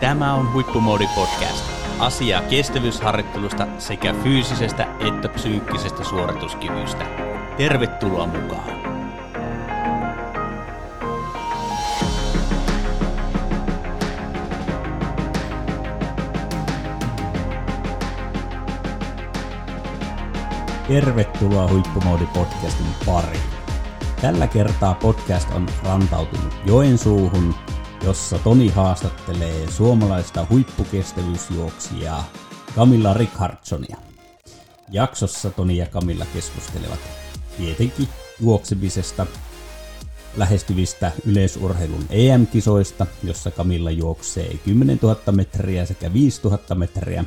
Tämä on Huippumoodi Podcast. Asiaa kestävyysharjoittelusta sekä fyysisestä että psyykkisestä suorituskyvystä. Tervetuloa mukaan! Tervetuloa Huippumoodi-podcastin pariin. Tällä kertaa podcast on rantautunut Joensuuhun, jossa Toni haastattelee suomalaista huippukestävyysjuoksijaa Camilla Rickardsonia. Jaksossa Toni ja Camilla keskustelevat tietenkin juoksemisesta, lähestyvistä yleisurheilun EM-kisoista, jossa Camilla juoksee 10 000 metriä sekä 5 000 metriä,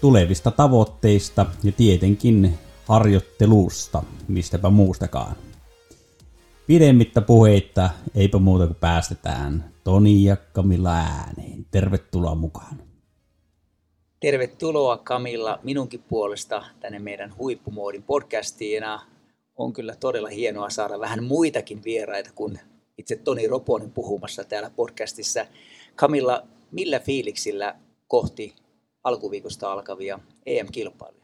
tulevista tavoitteista ja tietenkin harjoittelusta, mistäpä muustakaan. Pidemmittä puheitta, eipä muuta kuin päästetään Toni ja Kamilla ääneen. Tervetuloa mukaan. Tervetuloa Kamilla minunkin puolesta tänne meidän Huippumoodin podcastiin. On kyllä todella hienoa saada vähän muitakin vieraita kuin itse Toni Roponen puhumassa täällä podcastissa. Kamilla, millä fiiliksillä kohti alkuviikosta alkavia EM-kilpailuja?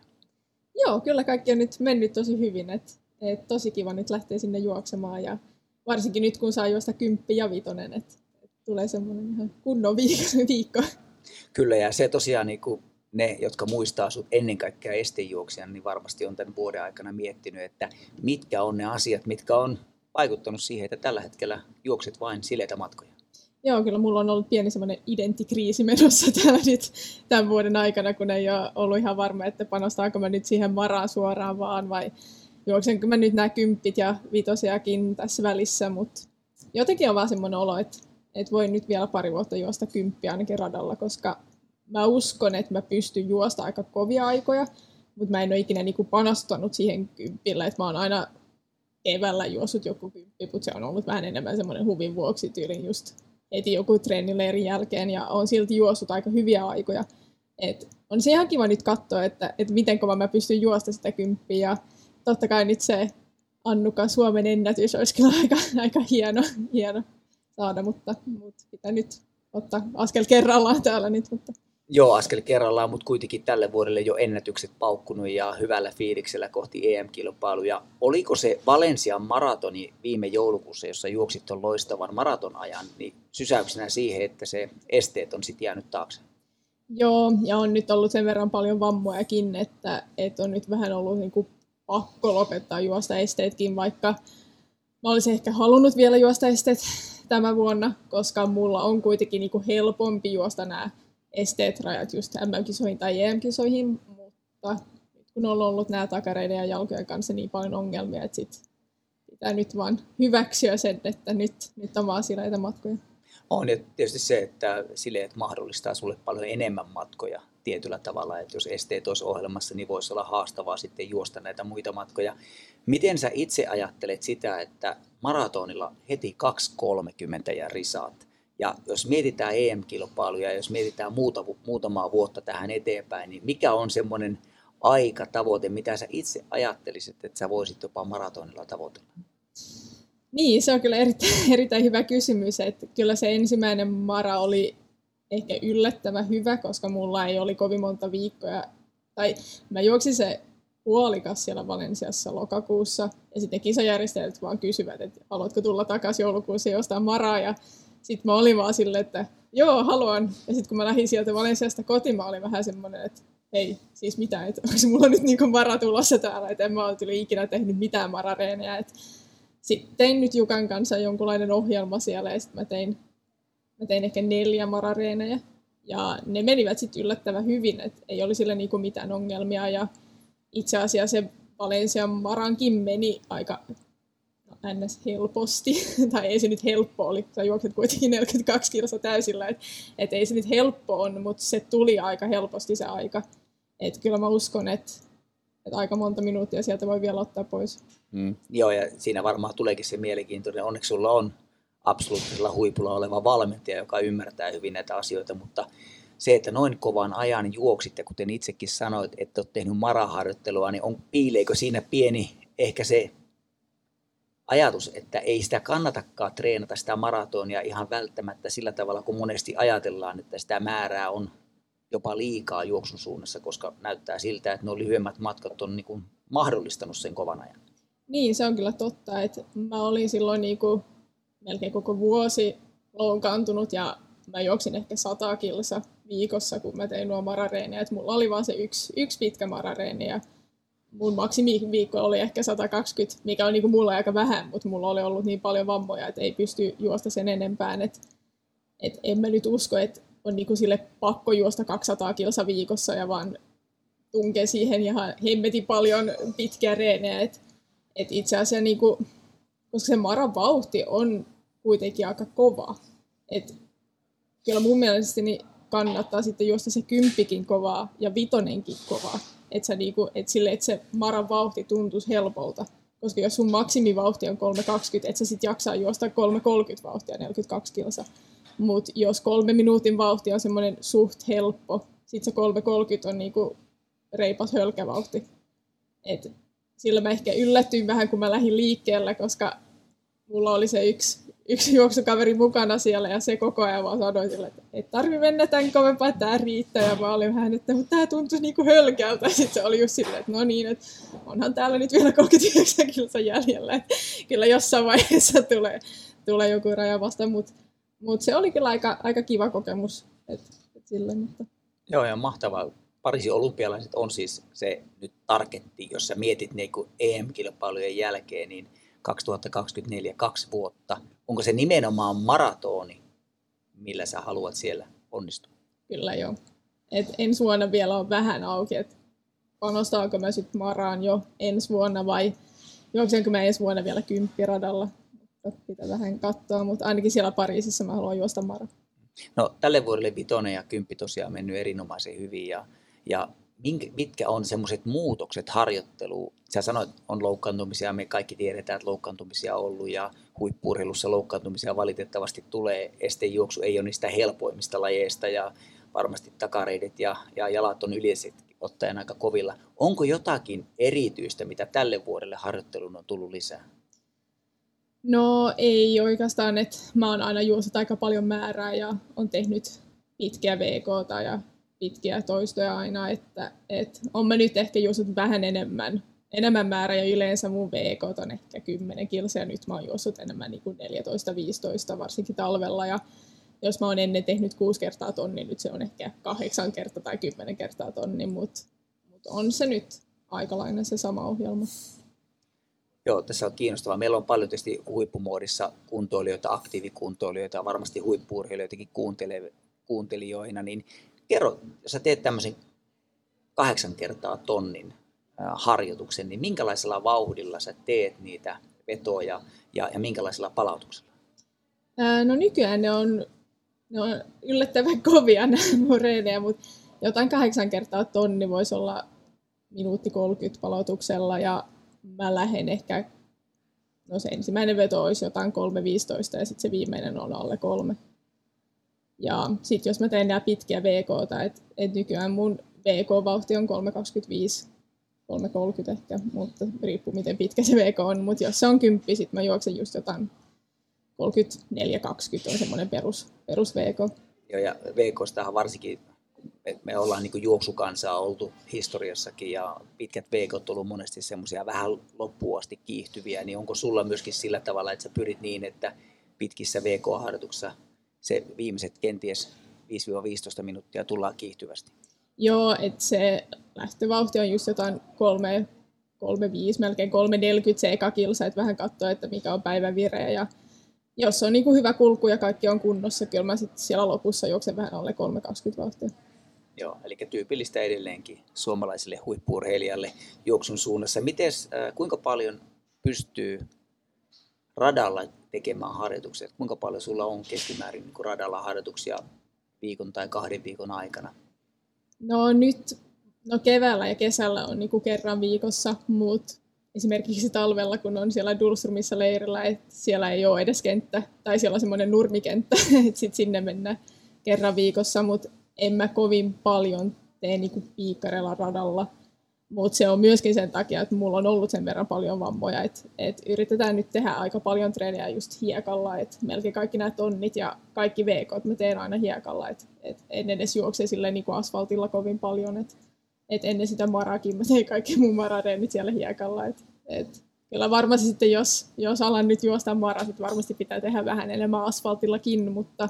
Joo, kyllä kaikki on nyt mennyt tosi hyvin. Et, et tosi kiva nyt lähteä sinne juoksemaan ja varsinkin nyt kun saa juosta kymppi ja vitonen, että et tulee semmoinen ihan kunnon viikko. Kyllä ja se tosiaan niin kuin ne, jotka muistaa sut ennen kaikkea estejuoksijan, niin varmasti on tämän vuoden aikana miettinyt, että mitkä on ne asiat, mitkä on vaikuttanut siihen, että tällä hetkellä juokset vain sileitä matkoja. Joo, kyllä mulla on ollut pieni semmoinen identikriisi menossa täällä nyt tämän vuoden aikana, kun ei ole ollut ihan varma, että panostaako mä nyt siihen maraan suoraan vaan vai juoksenko mä nyt nämä kymppit ja vitosiakin tässä välissä, mutta jotenkin on vaan semmoinen olo, että, että voin nyt vielä pari vuotta juosta kymppiä ainakin radalla, koska mä uskon, että mä pystyn juosta aika kovia aikoja, mutta mä en ole ikinä niinku panostanut siihen kymppille, että mä oon aina keväällä juossut joku kymppi, mutta se on ollut vähän enemmän semmoinen huvin vuoksi tyylin just heti joku treenileirin jälkeen ja on silti juossut aika hyviä aikoja. Et on se ihan kiva nyt katsoa, että, että miten kova mä pystyn juosta sitä kymppiä totta kai nyt se Annuka Suomen ennätys olisi kyllä aika, aika hieno, hieno saada, mutta, mutta pitää nyt ottaa askel kerrallaan täällä nyt. Mutta. Joo, askel kerrallaan, mutta kuitenkin tälle vuodelle jo ennätykset paukkunut ja hyvällä fiiliksellä kohti EM-kilpailuja. Oliko se Valensian maratoni viime joulukuussa, jossa juoksit tuon loistavan maratonajan, niin sysäyksenä siihen, että se esteet on sitten jäänyt taakse? Joo, ja on nyt ollut sen verran paljon vammojakin, että, että on nyt vähän ollut niin kuin pakko lopettaa juosta esteetkin, vaikka mä olisin ehkä halunnut vielä juosta esteet tämän vuonna, koska mulla on kuitenkin niin kuin helpompi juosta nämä esteet rajat just MM-kisoihin tai EM-kisoihin, mutta kun on ollut nämä takareiden ja jalkojen kanssa niin paljon ongelmia, että sit pitää nyt vaan hyväksyä sen, että nyt, nyt on vaan sileitä matkoja. On ja tietysti se, että sileet mahdollistaa sulle paljon enemmän matkoja tietyllä tavalla, että jos esteet olisi ohjelmassa, niin voisi olla haastavaa sitten juosta näitä muita matkoja. Miten sä itse ajattelet sitä, että maratonilla heti 2.30 ja risaat, ja jos mietitään EM-kilpailuja, jos mietitään muuta, muutamaa vuotta tähän eteenpäin, niin mikä on semmoinen aikatavoite, mitä sä itse ajattelisit, että sä voisit jopa maratonilla tavoitella? Niin, se on kyllä erittäin, erittäin hyvä kysymys. Että kyllä se ensimmäinen mara oli ehkä yllättävän hyvä, koska mulla ei oli kovin monta viikkoa. Tai mä juoksin se puolikas siellä Valensiassa lokakuussa, ja sitten kisajärjestäjät vaan kysyvät, että haluatko tulla takaisin joulukuussa jostain maraa, ja sitten mä olin vaan silleen, että joo, haluan. Ja sitten kun mä lähdin sieltä Valensiasta kotiin, mä olin vähän semmoinen, että hei, siis mitä, että onko mulla nyt niin mara tulossa täällä, että en mä ole ikinä tehnyt mitään marareeneja. Sitten tein nyt Jukan kanssa jonkunlainen ohjelma siellä ja sitten mä tein, mä tein ehkä neljä marareeneja. Ja ne menivät sitten yllättävän hyvin, että ei oli sille niinku mitään ongelmia. Ja itse asiassa se Valensian marankin meni aika ns. helposti, tai ei se nyt helppo oli, sä juokset kuitenkin 42 kilsa täysillä, että et ei se nyt helppo on, mutta se tuli aika helposti se aika. Et kyllä mä uskon, että et aika monta minuuttia sieltä voi vielä ottaa pois. Mm, joo, ja siinä varmaan tuleekin se mielenkiintoinen. Onneksi sulla on absoluuttisella huipulla oleva valmentaja, joka ymmärtää hyvin näitä asioita, mutta se, että noin kovan ajan juoksit, ja kuten itsekin sanoit, että olet tehnyt maraharjoittelua, niin on, piileekö siinä pieni ehkä se ajatus, että ei sitä kannatakaan treenata sitä maratonia ihan välttämättä sillä tavalla, kun monesti ajatellaan, että sitä määrää on jopa liikaa juoksun suunnassa, koska näyttää siltä, että nuo lyhyemmät matkat on niin mahdollistanut sen kovan ajan. Niin, se on kyllä totta. Että mä olin silloin niin kuin melkein koko vuosi loukkaantunut ja mä juoksin ehkä 100 kilsa viikossa, kun mä tein nuo marareeniä. Että mulla oli vaan se yksi, yksi pitkä marareeni ja mun maksimiviikko oli ehkä 120, mikä on niinku mulla aika vähän, mutta mulla oli ollut niin paljon vammoja, että ei pysty juosta sen enempään. Et, et en mä nyt usko, että on niinku sille pakko juosta 200 kilsa viikossa ja vaan tunkee siihen ihan hemmetin paljon pitkiä reenejä. Et, et itse asiassa, niinku, koska se maran vauhti on kuitenkin aika kova. Et kyllä mun niin kannattaa sitten juosta se kymppikin kovaa ja vitonenkin kovaa että, niinku, et sille, että se maran vauhti tuntuisi helpolta. Koska jos sun maksimivauhti on 3.20, et sä sit jaksaa juosta 3.30 vauhtia 42 kilsa. Mutta jos kolme minuutin vauhti on semmoinen suht helppo, sit se 3.30 on niinku reipas hölkävauhti. Et sillä mä ehkä yllätyin vähän, kun mä lähdin liikkeelle, koska mulla oli se yksi yksi juoksukaveri mukana siellä ja se koko ajan vaan sanoi sille, että ei tarvi mennä tämän kovempaa, että tämä riittää. Ja mä olin vähän, että mutta tämä tuntuisi niinku hölkältä. Sitten se oli just silleen, että no niin, että onhan täällä nyt vielä 39 kilsa jäljellä. Että kyllä jossain vaiheessa tulee, tulee joku raja vasta, mutta mut se oli kyllä aika, aika kiva kokemus. Et, et sille, mutta... Joo, ja mahtavaa. Pariisin olympialaiset on siis se nyt tarketti, jos sä mietit niin EM-kilpailujen jälkeen, niin 2024 kaksi vuotta. Onko se nimenomaan maratoni, millä sä haluat siellä onnistua? Kyllä joo. Et ensi vuonna vielä on vähän auki, että panostaako mä sitten maraan jo ensi vuonna vai juoksenko mä ensi vuonna vielä kymppiradalla. Pitää vähän katsoa, mutta ainakin siellä Pariisissa mä haluan juosta mara. No tälle vuodelle vitonen ja kymppi tosiaan mennyt erinomaisen hyvin ja, ja mitkä on semmoiset muutokset harjoitteluun? Sä sanoit, on loukkaantumisia, me kaikki tiedetään, että loukkaantumisia on ollut ja huippuurheilussa loukkaantumisia valitettavasti tulee. Estejuoksu ei ole niistä helpoimmista lajeista ja varmasti takareidet ja, ja jalat on yleisesti ottaen aika kovilla. Onko jotakin erityistä, mitä tälle vuodelle harjoitteluun on tullut lisää? No ei oikeastaan, että mä oon aina juossut aika paljon määrää ja on tehnyt pitkiä VK ja pitkiä toistoja aina, että, että on mä nyt ehkä juossut vähän enemmän, enemmän määrä ja yleensä mun VK on ehkä 10 kilsa ja nyt mä oon juossut enemmän niin kuin 14-15 varsinkin talvella ja jos mä oon ennen tehnyt 6 kertaa tonni, niin nyt se on ehkä 8 kertaa tai 10 kertaa tonni, mutta mut on se nyt aikalainen se sama ohjelma. Joo, tässä on kiinnostavaa. Meillä on paljon tietysti huippumoodissa kuntoilijoita, aktiivikuntoilijoita, varmasti huippuurheilijoitakin kuuntelijoina, niin kerro, jos sä teet tämmöisen kahdeksan kertaa tonnin harjoituksen, niin minkälaisella vauhdilla sä teet niitä vetoja ja, ja minkälaisella palautuksella? no nykyään ne on, ne on yllättävän kovia nämä moreeneja, mutta jotain kahdeksan kertaa tonni voisi olla minuutti 30 palautuksella ja mä lähden ehkä, no se ensimmäinen veto olisi jotain 3.15 ja sitten se viimeinen on alle kolme. Ja sitten jos mä teen nämä pitkiä VK, että et nykyään mun VK-vauhti on 3.25, 3.30 ehkä, mutta riippuu miten pitkä se VK on. Mutta jos se on kymppi, sitten mä juoksen just jotain 34-20 on semmoinen perus, perus VK. Joo, ja VKstahan varsinkin, että me ollaan niin juoksukansaa oltu historiassakin ja pitkät VK on ollut monesti semmoisia vähän loppuun asti kiihtyviä, niin onko sulla myöskin sillä tavalla, että sä pyrit niin, että pitkissä VK-harjoituksissa se viimeiset kenties 5-15 minuuttia tullaan kiihtyvästi. Joo, että se lähtövauhti on just jotain 3, 5, melkein 3.40 se eka kilsa, että vähän katsoa, että mikä on päivän vireä. Ja jos on niin kuin hyvä kulku ja kaikki on kunnossa, kyllä mä sitten siellä lopussa juoksen vähän alle 3.20 vauhtia. Joo, eli tyypillistä edelleenkin suomalaiselle huippuurheilijalle juoksun suunnassa. Miten, äh, kuinka paljon pystyy radalla tekemään harjoituksia? Kuinka paljon sulla on keskimäärin niin radalla harjoituksia viikon tai kahden viikon aikana? No nyt no keväällä ja kesällä on niin kuin kerran viikossa, mutta esimerkiksi talvella, kun on siellä Dulstrumissa leirillä, että siellä ei ole edes kenttä, tai siellä on semmoinen nurmikenttä, että sitten sinne mennään kerran viikossa, mutta en mä kovin paljon tee niin piikkarella radalla. Mutta se on myöskin sen takia, että mulla on ollut sen verran paljon vammoja, että et yritetään nyt tehdä aika paljon treeniä just hiekalla, että melkein kaikki nämä tonnit ja kaikki veekot mä teen aina hiekalla, että et en edes juokse silleen niin asfaltilla kovin paljon, että et ennen sitä marakin mä tein kaikki mun maradeenit siellä hiekalla, että et kyllä varmasti sitten, jos, jos alan nyt juosta mara, sitten varmasti pitää tehdä vähän enemmän asfaltillakin, mutta,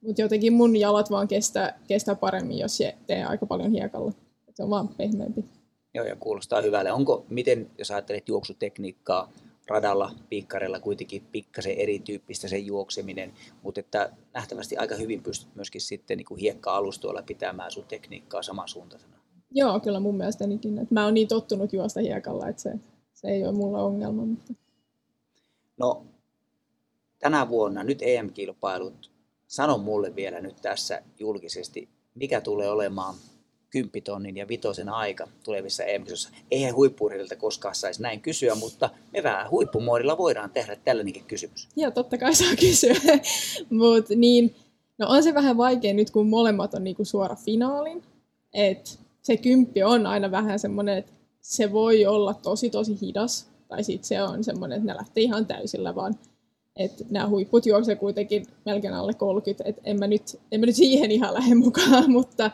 mutta jotenkin mun jalat vaan kestää, kestää paremmin, jos teen aika paljon hiekalla. Se on vaan pehmeämpi. Joo, ja kuulostaa hyvälle. Onko, miten, jos ajattelet juoksutekniikkaa, radalla, piikkarella kuitenkin pikkasen erityyppistä se juokseminen, mutta että nähtävästi aika hyvin pystyt myöskin sitten niin kuin hiekka-alustoilla pitämään sun tekniikkaa samansuuntaisena. Joo, kyllä mun mielestänikin. Että mä oon niin tottunut juosta hiekalla, että se, se ei ole mulla ongelma. Mutta... No, tänä vuonna nyt EM-kilpailut. Sano mulle vielä nyt tässä julkisesti, mikä tulee olemaan kymppitonnin ja vitosen aika tulevissa em Eihän huippuurilta koskaan saisi näin kysyä, mutta me vähän huippumoodilla voidaan tehdä tällainenkin kysymys. Joo, totta kai saa kysyä. Mut niin, no on se vähän vaikea nyt, kun molemmat on niinku suora finaalin. Et se kymppi on aina vähän semmoinen, että se voi olla tosi tosi hidas. Tai sitten se on semmoinen, että ne lähtee ihan täysillä vaan. Että nämä huipput juoksee kuitenkin melkein alle 30, että en nyt, en mä nyt siihen ihan lähde mukaan, mutta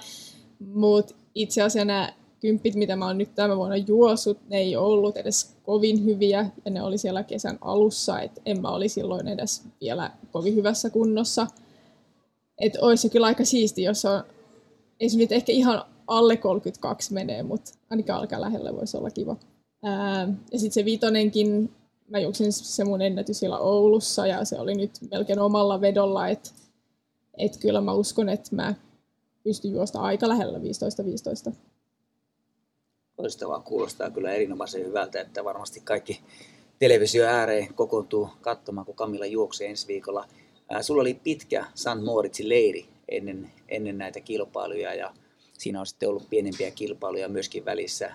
mutta itse asiassa nämä kymppit, mitä mä oon nyt tämän vuonna juossut, ne ei ollut edes kovin hyviä ja ne oli siellä kesän alussa, että en mä oli silloin edes vielä kovin hyvässä kunnossa. Että olisi se kyllä aika siisti, jos on, ei se nyt ehkä ihan alle 32 menee, mutta ainakin aika lähellä voisi olla kiva. Ää, ja sitten se viitonenkin, mä juoksin se mun ennätys siellä Oulussa ja se oli nyt melkein omalla vedolla, että et kyllä mä uskon, että mä pystyi juosta aika lähellä 15-15. Loistavaa, kuulostaa kyllä erinomaisen hyvältä, että varmasti kaikki televisio ääreen kokoontuu katsomaan, kun Kamilla juoksee ensi viikolla. Sulla oli pitkä St. Moritzin leiri ennen, ennen näitä kilpailuja ja siinä on sitten ollut pienempiä kilpailuja myöskin välissä.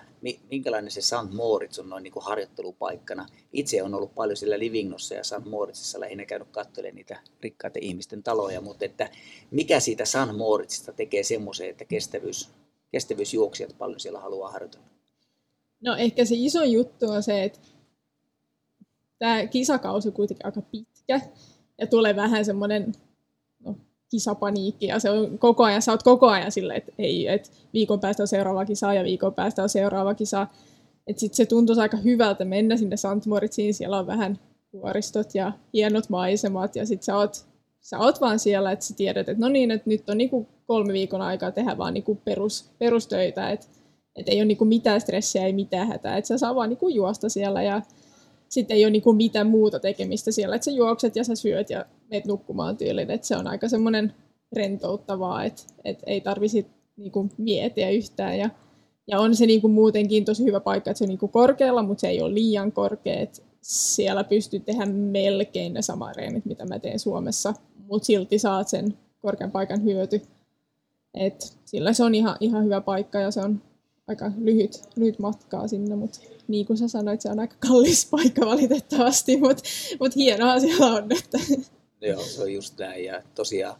Minkälainen se St. Moritz on noin niin kuin harjoittelupaikkana? Itse on ollut paljon siellä Livignossa ja St. Moritzissa lähinnä käynyt katselemaan niitä rikkaita ihmisten taloja, mutta että mikä siitä St. Moritzista tekee semmoisen, että kestävyys, kestävyysjuoksijat paljon siellä haluaa harjoitella? No ehkä se iso juttu on se, että tämä kisakausi on kuitenkin aika pitkä ja tulee vähän semmoinen kisapaniikki ja se on koko ajan, sä oot koko ajan silleen, että ei, että viikon päästä on seuraava kisa ja viikon päästä on seuraava kisa. Että sitten se tuntuu aika hyvältä mennä sinne St. Moritsiin, siellä on vähän vuoristot ja hienot maisemat ja sitten sä oot, sä oot vaan siellä, että sä tiedät, että no niin, että nyt on niinku kolme viikon aikaa tehdä vaan niinku perus, perustöitä, että et ei ole niinku mitään stressiä, ei mitään hätää, että sä saa vaan niinku juosta siellä ja sitten ei ole niinku mitään muuta tekemistä siellä, että sä juokset ja sä syöt ja meet nukkumaan tyylin, että se on aika semmoinen rentouttavaa, että, että ei tarvisi niinku miettiä yhtään ja, ja on se niinku muutenkin tosi hyvä paikka, että se on niinku korkealla, mutta se ei ole liian korkea, että siellä pystyy tehdä melkein ne samat reenit, mitä mä teen Suomessa, mutta silti saat sen korkean paikan hyöty. Et sillä se on ihan, ihan hyvä paikka ja se on aika lyhyt, lyhyt matkaa sinne, mutta niin kuin sä sanoit, se on aika kallis paikka valitettavasti, mutta mut hienoa siellä on. Että. Joo, se on just näin. Ja tosiaan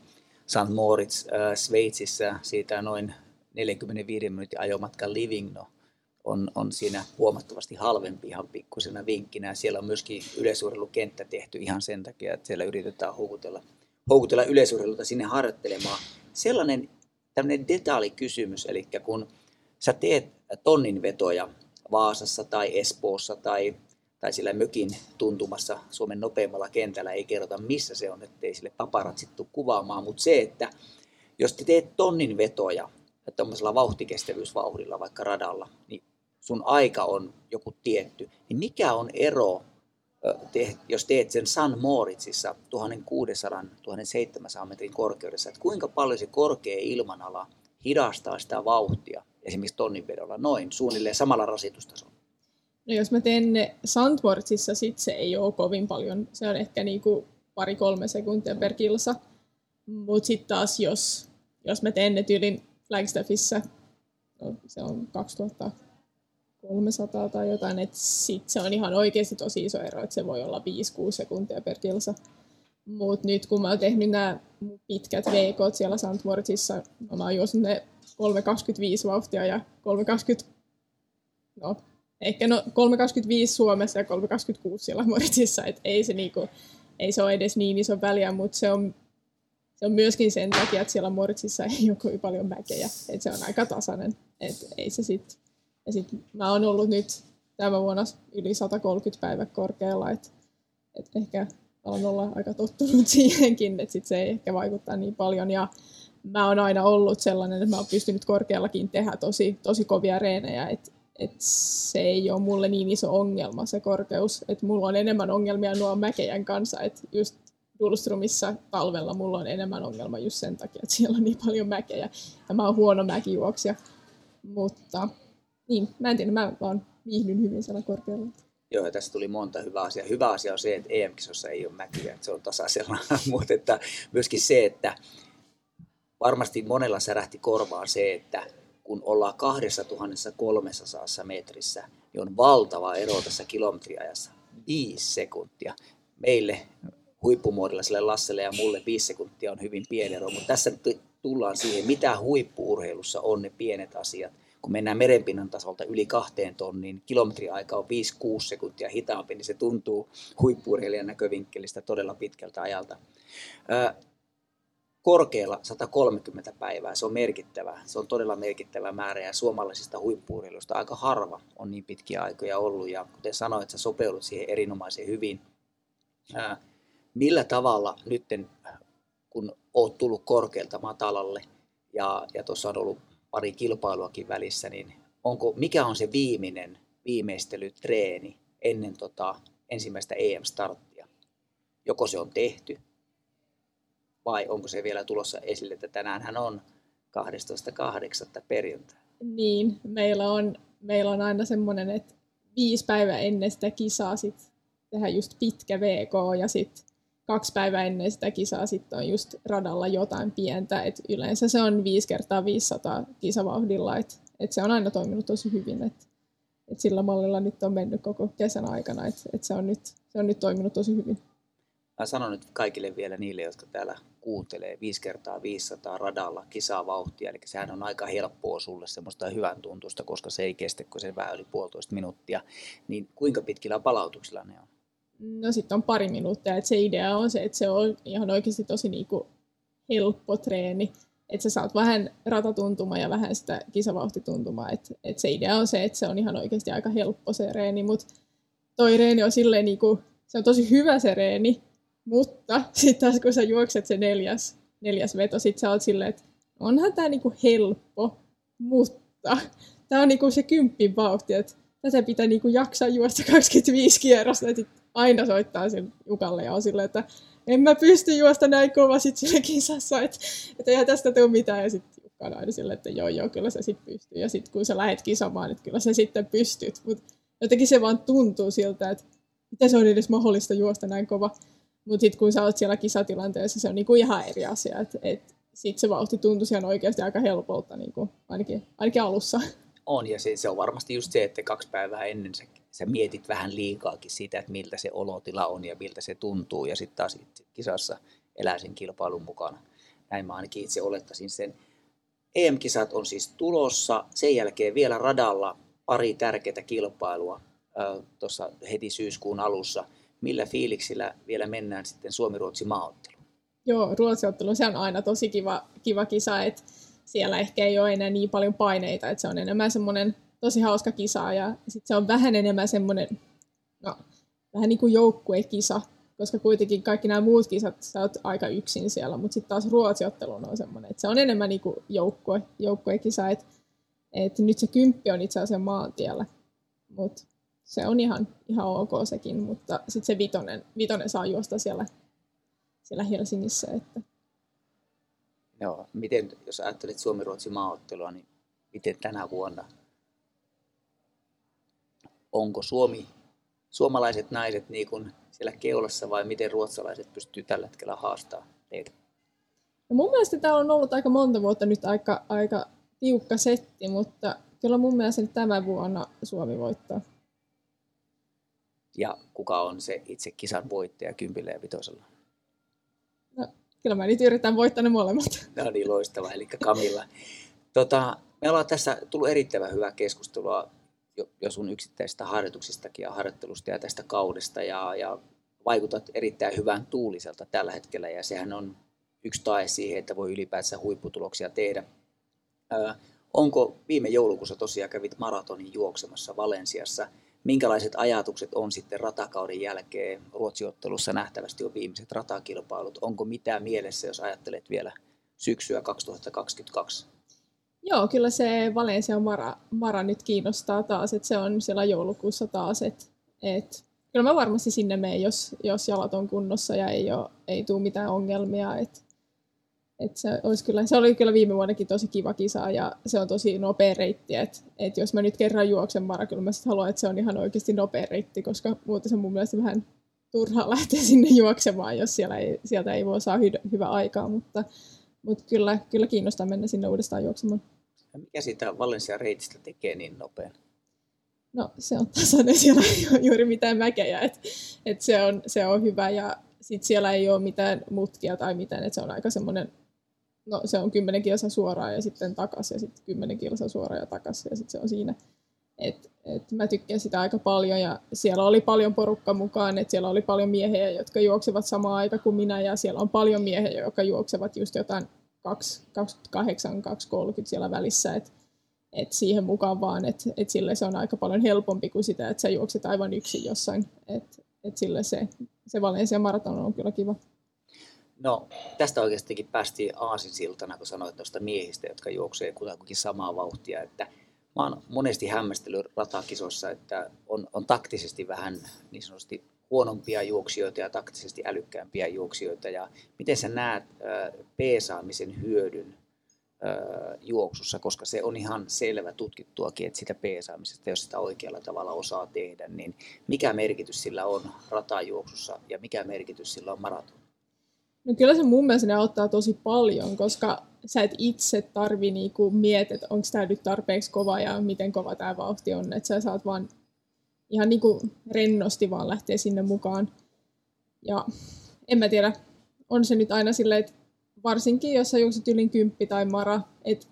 St. Moritz äh, Sveitsissä, siitä noin 45 minuutin ajomatka Livigno on, on siinä huomattavasti halvempi ihan pikkusena vinkkinä. Siellä on myöskin yleisurheilukenttä tehty ihan sen takia, että siellä yritetään houkutella, houkutella yleisurheilulta sinne harjoittelemaan. Sellainen tämmöinen detaalikysymys, eli kun sä teet tonnin vetoja Vaasassa tai Espoossa tai, tai sillä mökin tuntumassa Suomen nopeimmalla kentällä, ei kerrota missä se on, ettei sille paparatsittu kuvaamaan, mutta se, että jos te teet tonnin vetoja tuommoisella vauhtikestävyysvauhdilla vaikka radalla, niin sun aika on joku tietty, niin mikä on ero, jos teet sen San Moritzissa 1600-1700 metrin korkeudessa, että kuinka paljon se korkea ilmanala hidastaa sitä vauhtia esimerkiksi tonninvedolla noin suunnilleen samalla rasitustasolla? No jos mä teen ne Sandwortsissa, sit se ei ole kovin paljon. Se on ehkä niinku pari-kolme sekuntia per kilsa. Mutta sitten taas jos, jos mä teen ne tyylin Flagstaffissa, no, se on 2300 tai jotain, että sit se on ihan oikeasti tosi iso ero, että se voi olla 5-6 sekuntia per kilsa. Mutta nyt kun mä oon tehnyt nämä pitkät VK siellä St. Moritzissa, no mä oon juossut ne 3.25 vauhtia ja 3.20 no, ehkä no 325 Suomessa ja 326 siellä Moritsissa, että ei se, niinku, ei se ole edes niin iso väliä, mutta se on, se on myöskin sen takia, että siellä Moritsissa ei ole kovin paljon mäkejä, että se on aika tasainen, että ei se sitten. Ja sitten mä oon ollut nyt tämä vuonna yli 130 päivää korkealla, että et ehkä alan olla aika tottunut siihenkin, että sit se ei ehkä vaikuttaa niin paljon. Ja mä oon aina ollut sellainen, että mä oon pystynyt korkeallakin tehdä tosi, tosi kovia reenejä, että et se ei ole mulle niin iso ongelma se korkeus, että mulla on enemmän ongelmia nuo mäkejen kanssa, että just Dulstrumissa talvella mulla on enemmän ongelma just sen takia, että siellä on niin paljon mäkejä ja mä oon huono mäkijuoksija. Mutta niin, mä en tiedä, mä vaan viihdyn hyvin siellä korkealla. Joo, tässä tuli monta hyvää asiaa. Hyvä asia on se, että EM-kisossa ei ole mäkiä, että se on tasaisella, mutta että myöskin se, että varmasti monella särähti korvaan se, että kun ollaan 2300 metrissä, niin on valtava ero tässä kilometriajassa. Viisi sekuntia. Meille huippumuodilla Lasselle ja mulle viisi sekuntia on hyvin pieni ero, mutta tässä tullaan siihen, mitä huippuurheilussa on ne pienet asiat kun mennään merenpinnan tasolta yli kahteen tonniin, kilometriaika on 5-6 sekuntia hitaampi, niin se tuntuu huippuurheilijan näkövinkkelistä todella pitkältä ajalta. Korkealla 130 päivää, se on merkittävä, se on todella merkittävä määrä ja suomalaisista huippuurheilusta aika harva on niin pitkiä aikoja ollut ja kuten sanoit, sä sopeudut siihen erinomaisen hyvin. Millä tavalla nytten, kun oot tullut korkealta matalalle ja, ja tuossa on ollut pari kilpailuakin välissä, niin onko, mikä on se viimeinen viimeistelytreeni ennen tota ensimmäistä EM-starttia? Joko se on tehty vai onko se vielä tulossa esille, että tänään hän on 12.8. perjantai? Niin, meillä on, meillä on aina semmoinen, että viisi päivää ennen sitä kisaa sit tehdä just pitkä VK ja sitten kaksi päivää ennen sitä kisaa sitten on just radalla jotain pientä, että yleensä se on 5 kertaa 500 kisavauhdilla, että et se on aina toiminut tosi hyvin, että et sillä mallilla nyt on mennyt koko kesän aikana, että et se, on nyt, se on nyt toiminut tosi hyvin. Mä sanon nyt kaikille vielä niille, jotka täällä kuuntelee 5 kertaa 500 radalla kisavauhtia, eli sehän on aika helppoa sulle semmoista hyvän tuntusta, koska se ei kestä kuin se vähän yli puolitoista minuuttia, niin kuinka pitkillä palautuksilla ne on? No sitten on pari minuuttia, että se idea on se, että se on ihan oikeasti tosi niinku helppo treeni, että sä saat vähän ratatuntumaa ja vähän sitä kisavauhtituntumaa, että et se idea on se, että se on ihan oikeasti aika helppo se reeni, mutta toi reeni on silleen niinku, se on tosi hyvä se reeni, mutta sitten taas kun sä juokset se neljäs, neljäs veto, sit sä oot silleen, että onhan tää niinku helppo, mutta tää on niinku se kymppin vauhti, että tätä pitää niinku jaksaa juosta 25 kierrosta, että aina soittaa sille Jukalle ja on silleen, että en mä pysty juosta näin kova sit sille kisassa, että, että eihän tästä tule mitään. Ja sitten Jukka on aina silleen, että joo joo, kyllä se sitten pystyy. Ja sitten kun sä lähet kisamaan, että kyllä sä sitten pystyt. Mutta jotenkin se vaan tuntuu siltä, että miten se on edes mahdollista juosta näin kova. Mutta sitten kun sä oot siellä kisatilanteessa, se on niinku ihan eri asia. Että et, sitten se vauhti tuntuu ihan oikeasti aika helpolta, niinku, ainakin, ainakin alussa. On, ja se, se on varmasti just se, että kaksi päivää ennen se sä mietit vähän liikaakin sitä, että miltä se olotila on ja miltä se tuntuu, ja sitten taas kisassa elää sen kilpailun mukana. Näin mä ainakin itse olettaisin sen. EM-kisat on siis tulossa, sen jälkeen vielä radalla pari tärkeää kilpailua tuossa heti syyskuun alussa. Millä fiiliksillä vielä mennään sitten Suomi-Ruotsi maaotteluun? Joo, Ruotsi-ottelu, se on aina tosi kiva, kiva kisa, että siellä ehkä ei ole enää niin paljon paineita, että se on enemmän semmoinen tosi hauska kisa ja sitten se on vähän enemmän semmoinen, no, vähän niin kuin joukkuekisa, koska kuitenkin kaikki nämä muut kisat sä oot aika yksin siellä, mutta sitten taas ruotsiottelu on semmoinen, että se on enemmän niin kuin joukkue, joukkuekisa, että et nyt se kymppi on itse asiassa maantiellä, mutta se on ihan, ihan ok sekin, mutta sitten se vitonen, vitonen saa juosta siellä, siellä Helsingissä. Että. Joo, miten, jos ajattelet Suomi-Ruotsi maaottelua, niin miten tänä vuonna onko Suomi, suomalaiset naiset niin kuin siellä keulassa vai miten ruotsalaiset pystyy tällä hetkellä haastamaan teitä? No mun mielestä täällä on ollut aika monta vuotta nyt aika, aika tiukka setti, mutta kyllä mun mielestä tämä vuonna Suomi voittaa. Ja kuka on se itse kisan voittaja kympillä ja vitosella? No, kyllä mä nyt yritän voittaa ne molemmat. No niin, loistava, eli Kamilla. Tota, me ollaan tässä tullut erittäin hyvää keskustelua jo, jo sun yksittäisistä harjoituksistakin ja harjoittelusta ja tästä kaudesta ja, ja vaikutat erittäin hyvän tuuliselta tällä hetkellä ja sehän on yksi tae siihen, että voi ylipäätään huipputuloksia tehdä. Ää, onko viime joulukuussa tosiaan kävit maratonin juoksemassa Valensiassa? Minkälaiset ajatukset on sitten ratakauden jälkeen? Ruotsiottelussa nähtävästi on viimeiset ratakilpailut. Onko mitään mielessä, jos ajattelet vielä syksyä 2022? Joo, kyllä se Valencia Mara, Mara nyt kiinnostaa taas, että se on siellä joulukuussa taas, että et, kyllä mä varmasti sinne menen, jos, jos jalat on kunnossa ja ei, ole, ei tule mitään ongelmia, että et se, olisi kyllä, se oli kyllä viime vuonnakin tosi kiva kisa ja se on tosi nopea reitti. Että et jos mä nyt kerran juoksen Mara, kyllä mä haluan, että se on ihan oikeasti nopea reitti, koska muuten se on mun mielestä vähän turhaa lähteä sinne juoksemaan, jos siellä ei, sieltä ei voi saa hy- hyvä aikaa. Mutta, mutta kyllä, kyllä kiinnostaa mennä sinne uudestaan juoksemaan. Ja mikä siitä Valencia reitistä tekee niin nopean? No se on tasainen, siellä ei ole juuri mitään mäkejä, että et se, on, se on hyvä ja sitten siellä ei ole mitään mutkia tai mitään, että se on aika semmoinen no se on 10 kilsa suoraan ja sitten takaisin ja sitten 10 kilsa suoraan ja takaisin ja sitten se on siinä. Et, et mä tykkään sitä aika paljon ja siellä oli paljon porukka mukaan, että siellä oli paljon miehiä, jotka juoksevat samaan aikaan kuin minä ja siellä on paljon miehiä, jotka juoksevat just jotain 28, 230 siellä välissä, että et siihen mukaan vaan, että et sille se on aika paljon helpompi kuin sitä, että sä juokset aivan yksin jossain, että et sille se, se Valencia maraton on kyllä kiva. No, tästä oikeastikin päästiin aasinsiltana, kun sanoit tuosta miehistä, jotka juoksee kutakuinkin samaa vauhtia, että mä oon monesti hämmästellyt ratakisossa, että on, on taktisesti vähän niin sanotusti huonompia juoksijoita ja taktisesti älykkäämpiä juoksijoita. Ja miten sä näet äh, peesaamisen hyödyn äh, juoksussa, koska se on ihan selvä tutkittuakin, että sitä peesaamisesta, jos sitä oikealla tavalla osaa tehdä, niin mikä merkitys sillä on ratajuoksussa ja mikä merkitys sillä on maraton? No kyllä se mun mielestä ne auttaa tosi paljon, koska sä et itse tarvi niinku miettiä, että onko tämä nyt tarpeeksi kova ja miten kova tämä vauhti on. Että sä saat vaan ihan niinku rennosti vaan lähteä sinne mukaan. Ja en mä tiedä, on se nyt aina silleen, että varsinkin jos sä juokset yli kymppi tai mara, että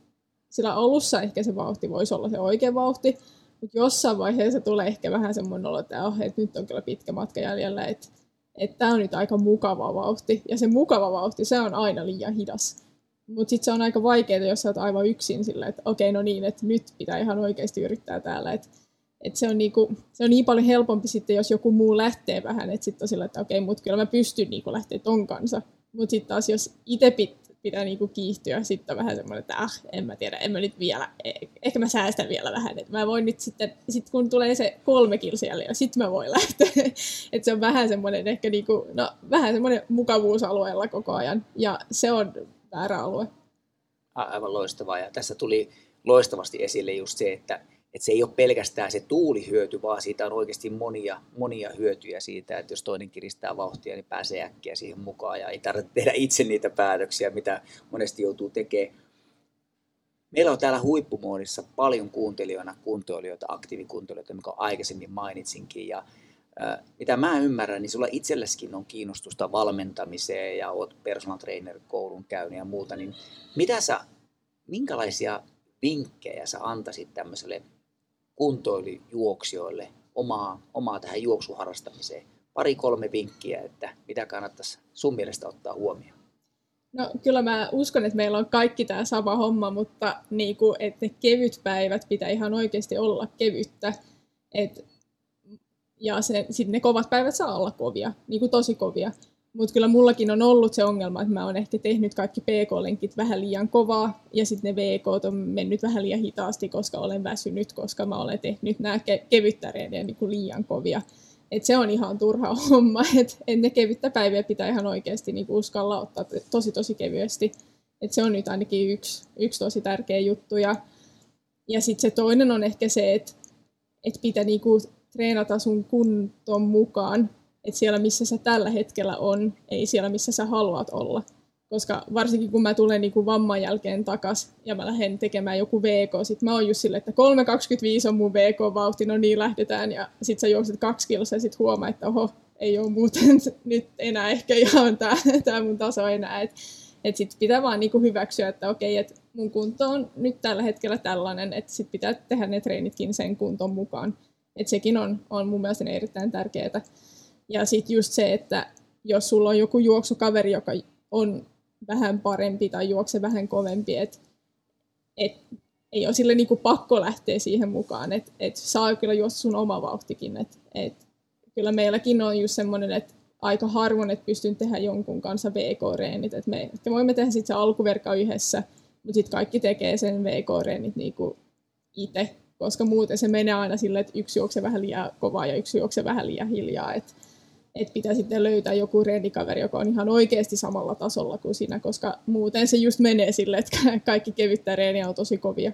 sillä alussa ehkä se vauhti voisi olla se oikea vauhti, mutta jossain vaiheessa tulee ehkä vähän semmoinen olo, että, oh, että nyt on kyllä pitkä matka jäljellä, että että tämä on nyt aika mukava vauhti. Ja se mukava vauhti, se on aina liian hidas. Mutta sitten se on aika vaikeaa, jos sä oot aivan yksin sillä, että okei, no niin, että nyt pitää ihan oikeasti yrittää täällä. Että et se, on niinku, se on niin paljon helpompi sitten, jos joku muu lähtee vähän, että sitten on että okei, mutta kyllä mä pystyn niinku lähteä ton kanssa. Mutta sitten taas, jos itse pitää niinku kiihtyä. Sitten vähän semmoinen, että ah, en mä tiedä, en mä nyt vielä, e- ehkä mä säästän vielä vähän. Että mä voin nyt sitten, sit kun tulee se kolme kilsiä ja sitten mä voin lähteä. että se on vähän semmoinen ehkä niinku, no vähän semmoinen mukavuusalueella koko ajan. Ja se on väärä alue. Aivan loistavaa. Ja tässä tuli loistavasti esille just se, että että se ei ole pelkästään se tuulihyöty, vaan siitä on oikeasti monia, monia hyötyjä siitä, että jos toinen kiristää vauhtia, niin pääsee äkkiä siihen mukaan ja ei tarvitse tehdä itse niitä päätöksiä, mitä monesti joutuu tekemään. Meillä on täällä huippumoodissa paljon kuuntelijoina kuntoilijoita, aktiivikuuntoilijoita, mikä aikaisemmin mainitsinkin. Ja, mitä mä ymmärrän, niin sulla itselläskin on kiinnostusta valmentamiseen ja oot personal trainer koulun käynyt ja muuta. Niin mitä sä, minkälaisia vinkkejä sä antaisit tämmöiselle kuntoilijuoksijoille omaa, omaa tähän juoksuharrastamiseen? Pari-kolme vinkkiä, että mitä kannattaisi sun mielestä ottaa huomioon? No kyllä mä uskon, että meillä on kaikki tämä sama homma, mutta niin kuin, että ne kevyt päivät pitää ihan oikeasti olla kevyttä. Et, ja sitten ne kovat päivät saa olla kovia, niin kuin tosi kovia. Mutta kyllä mullakin on ollut se ongelma, että mä oon ehkä tehnyt kaikki PK-lenkit vähän liian kovaa ja sitten ne VK on mennyt vähän liian hitaasti, koska olen väsynyt, koska mä olen tehnyt nämä ke- kevyttä niin kuin liian kovia. Et se on ihan turha homma, että et ne kevyttä päiviä pitää ihan oikeasti niin uskalla ottaa tosi tosi kevyesti. Et se on nyt ainakin yksi, yksi tosi tärkeä juttu. Ja, ja sitten se toinen on ehkä se, että et pitää niinku treenata sun kunton mukaan että siellä, missä sä tällä hetkellä on, ei siellä, missä sä haluat olla. Koska varsinkin kun mä tulen niin kuin vamman jälkeen takas ja mä lähden tekemään joku VK, sit mä oon just silleen, että 3.25 on mun VK-vauhti, no niin lähdetään. Ja sit sä juokset kaksi kilsaa ja sit huomaa, että oho, ei ole muuten nyt enää ehkä ihan tää, tää mun taso enää. Et, Että sitten pitää vaan niinku hyväksyä, että okei, että mun kunto on nyt tällä hetkellä tällainen, että sitten pitää tehdä ne treenitkin sen kunton mukaan. Että sekin on, on mun mielestä erittäin tärkeää. Ja sitten just se, että jos sulla on joku juoksukaveri, joka on vähän parempi tai juokse vähän kovempi, että et, ei ole sille niinku pakko lähteä siihen mukaan, että et saa kyllä juosta sun oma vauhtikin. Et, et, kyllä meilläkin on just semmoinen, että aika harvoin, että pystyn tehdä jonkun kanssa VK-reenit. Et me että voimme tehdä sitten se alkuverkka yhdessä, mutta sitten kaikki tekee sen VK-reenit niinku itse, koska muuten se menee aina silleen, että yksi juoksee vähän liian kovaa ja yksi juoksee vähän liian hiljaa. Et, et pitää sitten löytää joku reenikaveri, joka on ihan oikeasti samalla tasolla kuin sinä, koska muuten se just menee silleen, että kaikki kevyttää reeniä on tosi kovia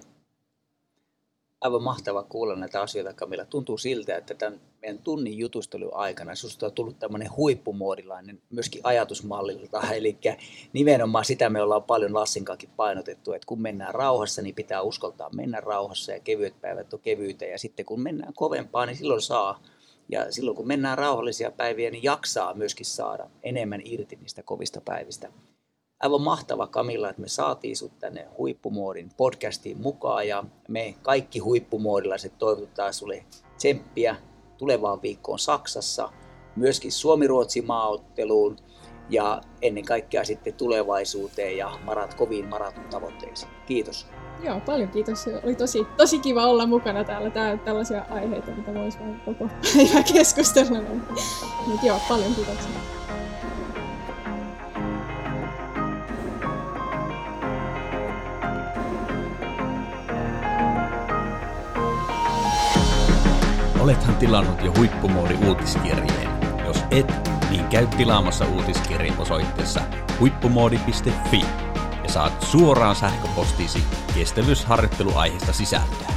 aivan mahtava kuulla näitä asioita, Kamilla. Tuntuu siltä, että tämän meidän tunnin jutustelun aikana sinusta on tullut tämmöinen huippumoodilainen myöskin ajatusmallilta. Eli nimenomaan sitä me ollaan paljon Lassinkaankin painotettu, että kun mennään rauhassa, niin pitää uskaltaa mennä rauhassa ja kevyet päivät on kevyitä. Ja sitten kun mennään kovempaa, niin silloin saa. Ja silloin kun mennään rauhallisia päiviä, niin jaksaa myöskin saada enemmän irti niistä kovista päivistä aivan mahtava Kamilla, että me saatiin sut tänne Huippumoodin podcastiin mukaan ja me kaikki huippumoodilaiset toivotetaan sulle tsemppiä tulevaan viikkoon Saksassa, myöskin Suomi-Ruotsi maaotteluun ja ennen kaikkea sitten tulevaisuuteen ja marat, koviin maraton tavoitteisiin. Kiitos. Joo, paljon kiitos. Oli tosi, tosi kiva olla mukana täällä. Tää, tällaisia aiheita, mitä voisi koko päivä keskustella. Mutta joo, paljon kiitoksia. Olethan tilannut jo huippumoodi uutiskirjeen. Jos et, niin käy tilaamassa uutiskirjeen osoitteessa huippumoodi.fi ja saat suoraan sähköpostiisi kestävyysharjoitteluaiheesta sisältöä.